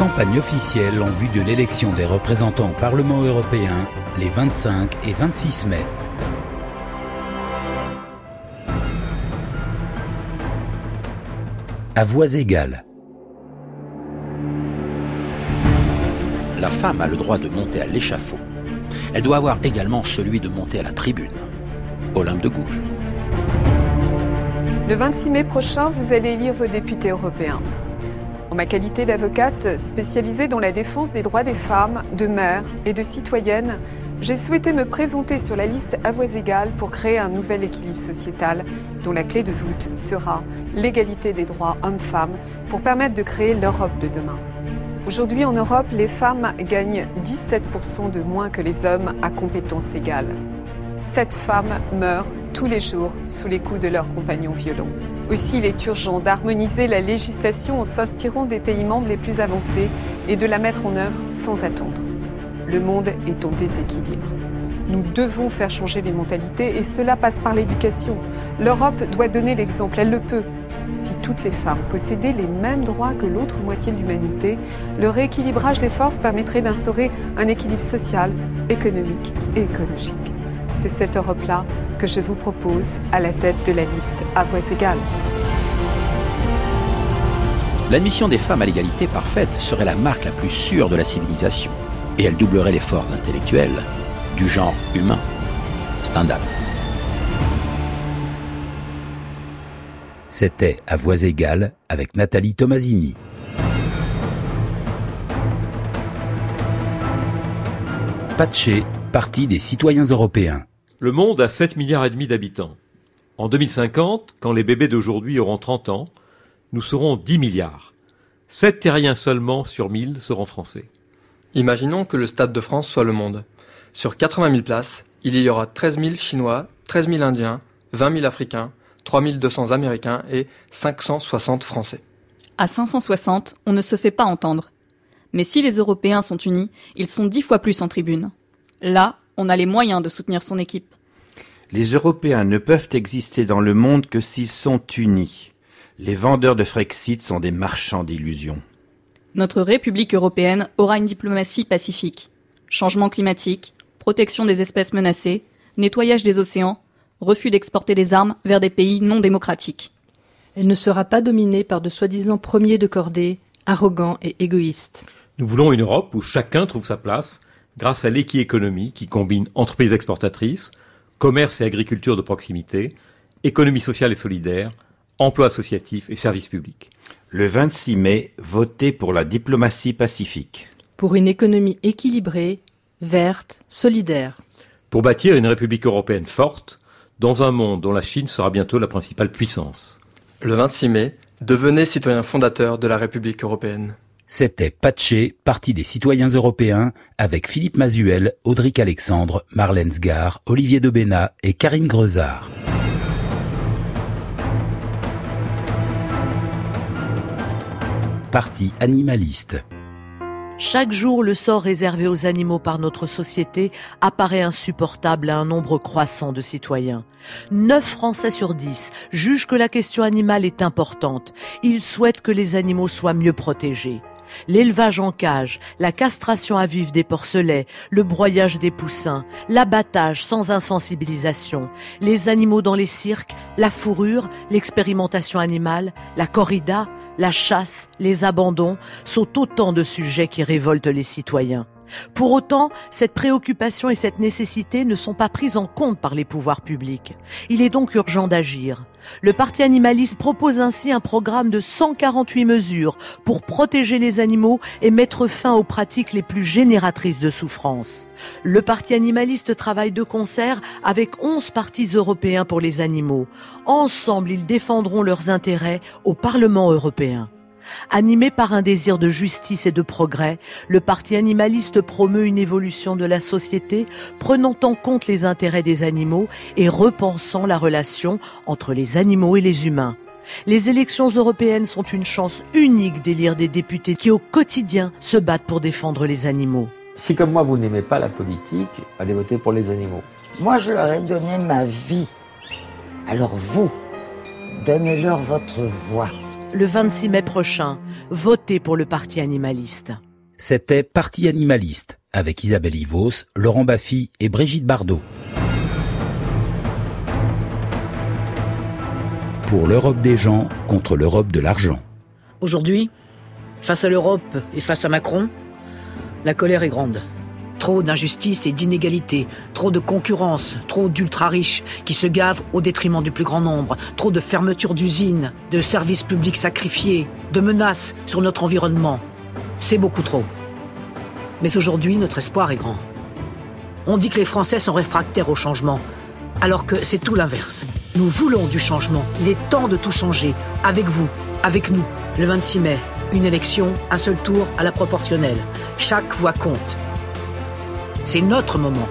campagne officielle en vue de l'élection des représentants au Parlement européen les 25 et 26 mai. À voix égales. La femme a le droit de monter à l'échafaud. Elle doit avoir également celui de monter à la tribune. Olympe de Gouges. Le 26 mai prochain, vous allez élire vos députés européens. En ma qualité d'avocate spécialisée dans la défense des droits des femmes, de mères et de citoyennes, j'ai souhaité me présenter sur la liste à voix égales pour créer un nouvel équilibre sociétal dont la clé de voûte sera l'égalité des droits hommes-femmes pour permettre de créer l'Europe de demain. Aujourd'hui en Europe, les femmes gagnent 17% de moins que les hommes à compétences égales. Sept femmes meurent tous les jours sous les coups de leurs compagnons violents. Aussi, il est urgent d'harmoniser la législation en s'inspirant des pays membres les plus avancés et de la mettre en œuvre sans attendre. Le monde est en déséquilibre. Nous devons faire changer les mentalités et cela passe par l'éducation. L'Europe doit donner l'exemple, elle le peut. Si toutes les femmes possédaient les mêmes droits que l'autre moitié de l'humanité, le rééquilibrage des forces permettrait d'instaurer un équilibre social, économique et écologique. C'est cette Europe-là que je vous propose à la tête de la liste à voix égales. L'admission des femmes à l'égalité parfaite serait la marque la plus sûre de la civilisation. Et elle doublerait les forces intellectuelles du genre humain. Stand-up. C'était à voix égales avec Nathalie Tomasini. Patché, Parti des citoyens européens. Le monde a 7 milliards et demi d'habitants. En 2050, quand les bébés d'aujourd'hui auront 30 ans, nous serons 10 milliards. 7 terriens seulement sur 1000 seront français. Imaginons que le Stade de France soit le monde. Sur 80 000 places, il y aura 13 000 Chinois, 13 000 Indiens, 20 000 Africains, 3 200 Américains et 560 Français. À 560, on ne se fait pas entendre. Mais si les Européens sont unis, ils sont dix fois plus en tribune. Là, on a les moyens de soutenir son équipe. Les Européens ne peuvent exister dans le monde que s'ils sont unis. Les vendeurs de Frexit sont des marchands d'illusions. Notre République européenne aura une diplomatie pacifique. Changement climatique, protection des espèces menacées, nettoyage des océans, refus d'exporter des armes vers des pays non démocratiques. Elle ne sera pas dominée par de soi-disant premiers de cordée, arrogants et égoïstes. Nous voulons une Europe où chacun trouve sa place grâce à l'équi-économie qui combine entreprises exportatrices, commerce et agriculture de proximité, économie sociale et solidaire, emploi associatif et services publics. Le 26 mai, votez pour la diplomatie pacifique. Pour une économie équilibrée, verte, solidaire. Pour bâtir une République européenne forte, dans un monde dont la Chine sera bientôt la principale puissance. Le 26 mai, devenez citoyen fondateur de la République européenne. C'était Patché, Parti des citoyens européens, avec Philippe Mazuel, Audric Alexandre, Marlène Sgar, Olivier Debena et Karine Grezard. Parti animaliste. Chaque jour, le sort réservé aux animaux par notre société apparaît insupportable à un nombre croissant de citoyens. 9 Français sur 10 jugent que la question animale est importante. Ils souhaitent que les animaux soient mieux protégés. L'élevage en cage, la castration à vif des porcelets, le broyage des poussins, l'abattage sans insensibilisation, les animaux dans les cirques, la fourrure, l'expérimentation animale, la corrida, la chasse, les abandons sont autant de sujets qui révoltent les citoyens. Pour autant, cette préoccupation et cette nécessité ne sont pas prises en compte par les pouvoirs publics. Il est donc urgent d'agir. Le Parti animaliste propose ainsi un programme de 148 mesures pour protéger les animaux et mettre fin aux pratiques les plus génératrices de souffrance. Le Parti animaliste travaille de concert avec 11 partis européens pour les animaux. Ensemble, ils défendront leurs intérêts au Parlement européen. Animé par un désir de justice et de progrès, le Parti animaliste promeut une évolution de la société prenant en compte les intérêts des animaux et repensant la relation entre les animaux et les humains. Les élections européennes sont une chance unique d'élire des députés qui au quotidien se battent pour défendre les animaux. Si comme moi vous n'aimez pas la politique, allez voter pour les animaux. Moi je leur ai donné ma vie. Alors vous, donnez-leur votre voix. Le 26 mai prochain, votez pour le Parti animaliste. C'était Parti animaliste avec Isabelle Ivos, Laurent Baffy et Brigitte Bardot. Pour l'Europe des gens contre l'Europe de l'argent. Aujourd'hui, face à l'Europe et face à Macron, la colère est grande. Trop d'injustice et d'inégalité, trop de concurrence, trop d'ultra-riches qui se gavent au détriment du plus grand nombre, trop de fermetures d'usines, de services publics sacrifiés, de menaces sur notre environnement. C'est beaucoup trop. Mais aujourd'hui, notre espoir est grand. On dit que les Français sont réfractaires au changement, alors que c'est tout l'inverse. Nous voulons du changement. Il est temps de tout changer, avec vous, avec nous. Le 26 mai, une élection, un seul tour à la proportionnelle. Chaque voix compte. C'est notre moment.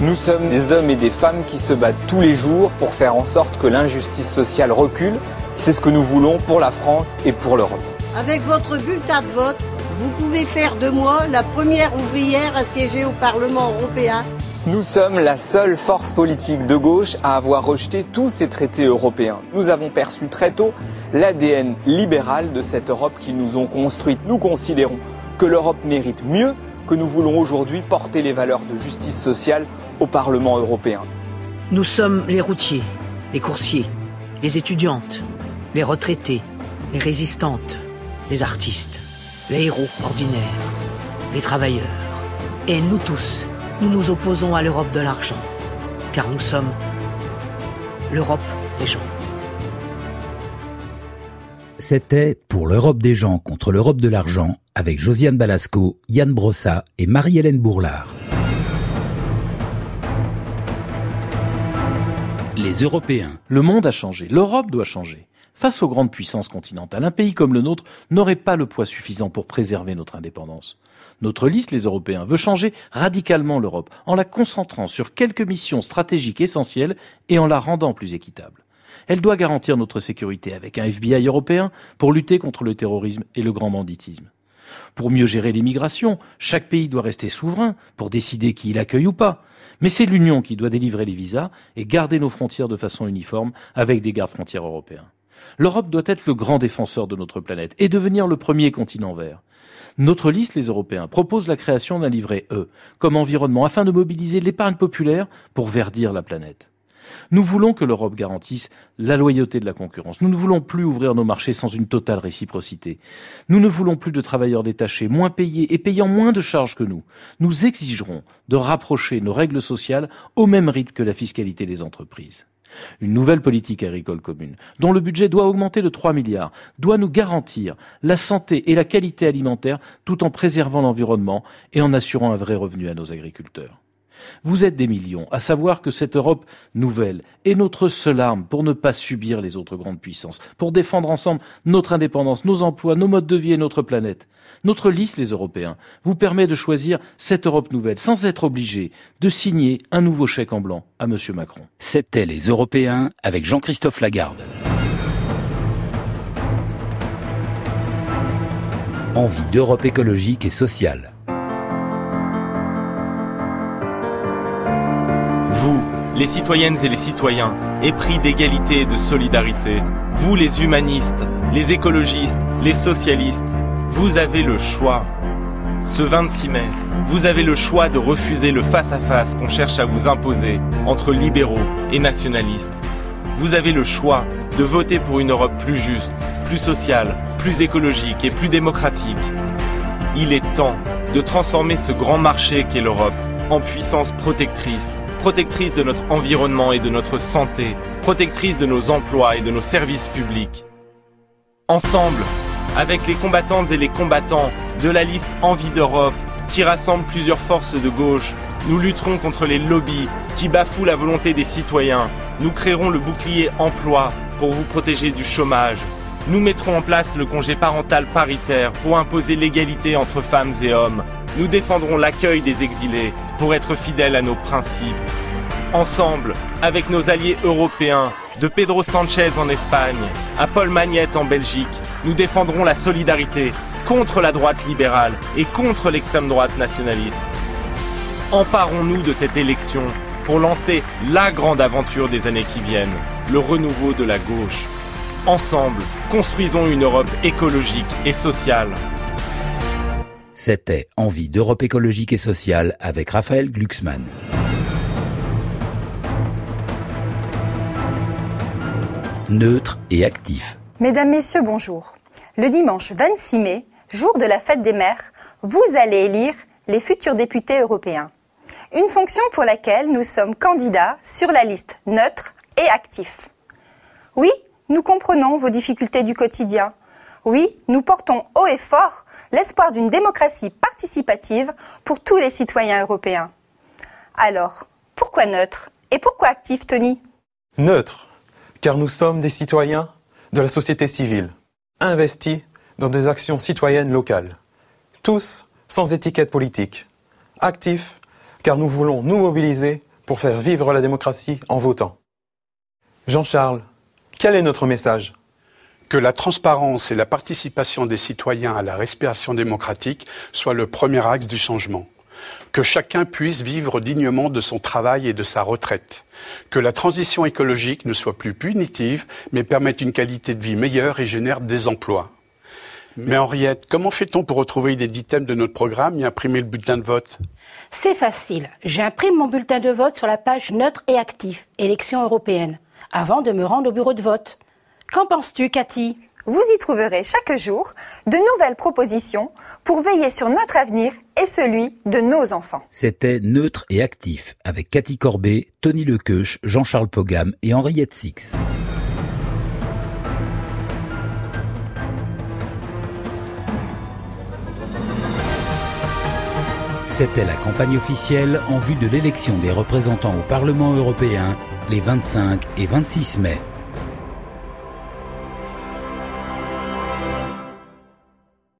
Nous sommes des hommes et des femmes qui se battent tous les jours pour faire en sorte que l'injustice sociale recule. C'est ce que nous voulons pour la France et pour l'Europe. Avec votre bulletin de vote, vous pouvez faire de moi la première ouvrière à siéger au Parlement européen. Nous sommes la seule force politique de gauche à avoir rejeté tous ces traités européens. Nous avons perçu très tôt l'ADN libéral de cette Europe qu'ils nous ont construite. Nous considérons que l'Europe mérite mieux que nous voulons aujourd'hui porter les valeurs de justice sociale au Parlement européen. Nous sommes les routiers, les coursiers, les étudiantes, les retraités, les résistantes, les artistes, les héros ordinaires, les travailleurs. Et nous tous, nous nous opposons à l'Europe de l'argent, car nous sommes l'Europe des gens. C'était pour l'Europe des gens contre l'Europe de l'argent avec Josiane Balasco, Yann Brossa et Marie-Hélène Bourlard. Les Européens. Le monde a changé, l'Europe doit changer. Face aux grandes puissances continentales, un pays comme le nôtre n'aurait pas le poids suffisant pour préserver notre indépendance. Notre liste, les Européens, veut changer radicalement l'Europe en la concentrant sur quelques missions stratégiques essentielles et en la rendant plus équitable. Elle doit garantir notre sécurité avec un FBI européen pour lutter contre le terrorisme et le grand banditisme. Pour mieux gérer l'immigration, chaque pays doit rester souverain pour décider qui il accueille ou pas. Mais c'est l'Union qui doit délivrer les visas et garder nos frontières de façon uniforme avec des gardes frontières européens. L'Europe doit être le grand défenseur de notre planète et devenir le premier continent vert. Notre liste, les Européens, propose la création d'un livret E comme environnement afin de mobiliser l'épargne populaire pour verdir la planète. Nous voulons que l'Europe garantisse la loyauté de la concurrence. Nous ne voulons plus ouvrir nos marchés sans une totale réciprocité. Nous ne voulons plus de travailleurs détachés, moins payés et payant moins de charges que nous. Nous exigerons de rapprocher nos règles sociales au même rythme que la fiscalité des entreprises. Une nouvelle politique agricole commune, dont le budget doit augmenter de 3 milliards, doit nous garantir la santé et la qualité alimentaire tout en préservant l'environnement et en assurant un vrai revenu à nos agriculteurs. Vous êtes des millions à savoir que cette Europe nouvelle est notre seule arme pour ne pas subir les autres grandes puissances, pour défendre ensemble notre indépendance, nos emplois, nos modes de vie et notre planète. Notre liste, les Européens, vous permet de choisir cette Europe nouvelle sans être obligé de signer un nouveau chèque en blanc à M. Macron. C'était les Européens avec Jean-Christophe Lagarde. Envie d'Europe écologique et sociale. Les citoyennes et les citoyens, épris d'égalité et de solidarité, vous les humanistes, les écologistes, les socialistes, vous avez le choix. Ce 26 mai, vous avez le choix de refuser le face-à-face qu'on cherche à vous imposer entre libéraux et nationalistes. Vous avez le choix de voter pour une Europe plus juste, plus sociale, plus écologique et plus démocratique. Il est temps de transformer ce grand marché qu'est l'Europe en puissance protectrice protectrice de notre environnement et de notre santé, protectrice de nos emplois et de nos services publics. Ensemble, avec les combattantes et les combattants de la liste Envie d'Europe, qui rassemble plusieurs forces de gauche, nous lutterons contre les lobbies qui bafouent la volonté des citoyens. Nous créerons le bouclier emploi pour vous protéger du chômage. Nous mettrons en place le congé parental paritaire pour imposer l'égalité entre femmes et hommes. Nous défendrons l'accueil des exilés pour être fidèles à nos principes. Ensemble, avec nos alliés européens, de Pedro Sanchez en Espagne à Paul Magnette en Belgique, nous défendrons la solidarité contre la droite libérale et contre l'extrême droite nationaliste. Emparons-nous de cette élection pour lancer la grande aventure des années qui viennent, le renouveau de la gauche. Ensemble, construisons une Europe écologique et sociale. C'était Envie d'Europe écologique et sociale avec Raphaël Glucksmann. Neutre et actif. Mesdames, Messieurs, bonjour. Le dimanche 26 mai, jour de la fête des mères, vous allez élire les futurs députés européens. Une fonction pour laquelle nous sommes candidats sur la liste neutre et actif. Oui, nous comprenons vos difficultés du quotidien. Oui, nous portons haut et fort l'espoir d'une démocratie participative pour tous les citoyens européens. Alors, pourquoi neutre Et pourquoi actif, Tony? Neutre, car nous sommes des citoyens de la société civile, investis dans des actions citoyennes locales. Tous sans étiquette politique. Actifs, car nous voulons nous mobiliser pour faire vivre la démocratie en votant. Jean-Charles, quel est notre message? Que la transparence et la participation des citoyens à la respiration démocratique soient le premier axe du changement. Que chacun puisse vivre dignement de son travail et de sa retraite. Que la transition écologique ne soit plus punitive, mais permette une qualité de vie meilleure et génère des emplois. Mais Henriette, comment fait-on pour retrouver les dix thèmes de notre programme et imprimer le bulletin de vote? C'est facile. J'imprime mon bulletin de vote sur la page neutre et actif, élection européenne, avant de me rendre au bureau de vote. Qu'en penses-tu, Cathy? Vous y trouverez chaque jour de nouvelles propositions pour veiller sur notre avenir et celui de nos enfants. C'était Neutre et Actif avec Cathy Corbet, Tony Lequeuche, Jean-Charles Pogam et Henriette Six. C'était la campagne officielle en vue de l'élection des représentants au Parlement européen les 25 et 26 mai.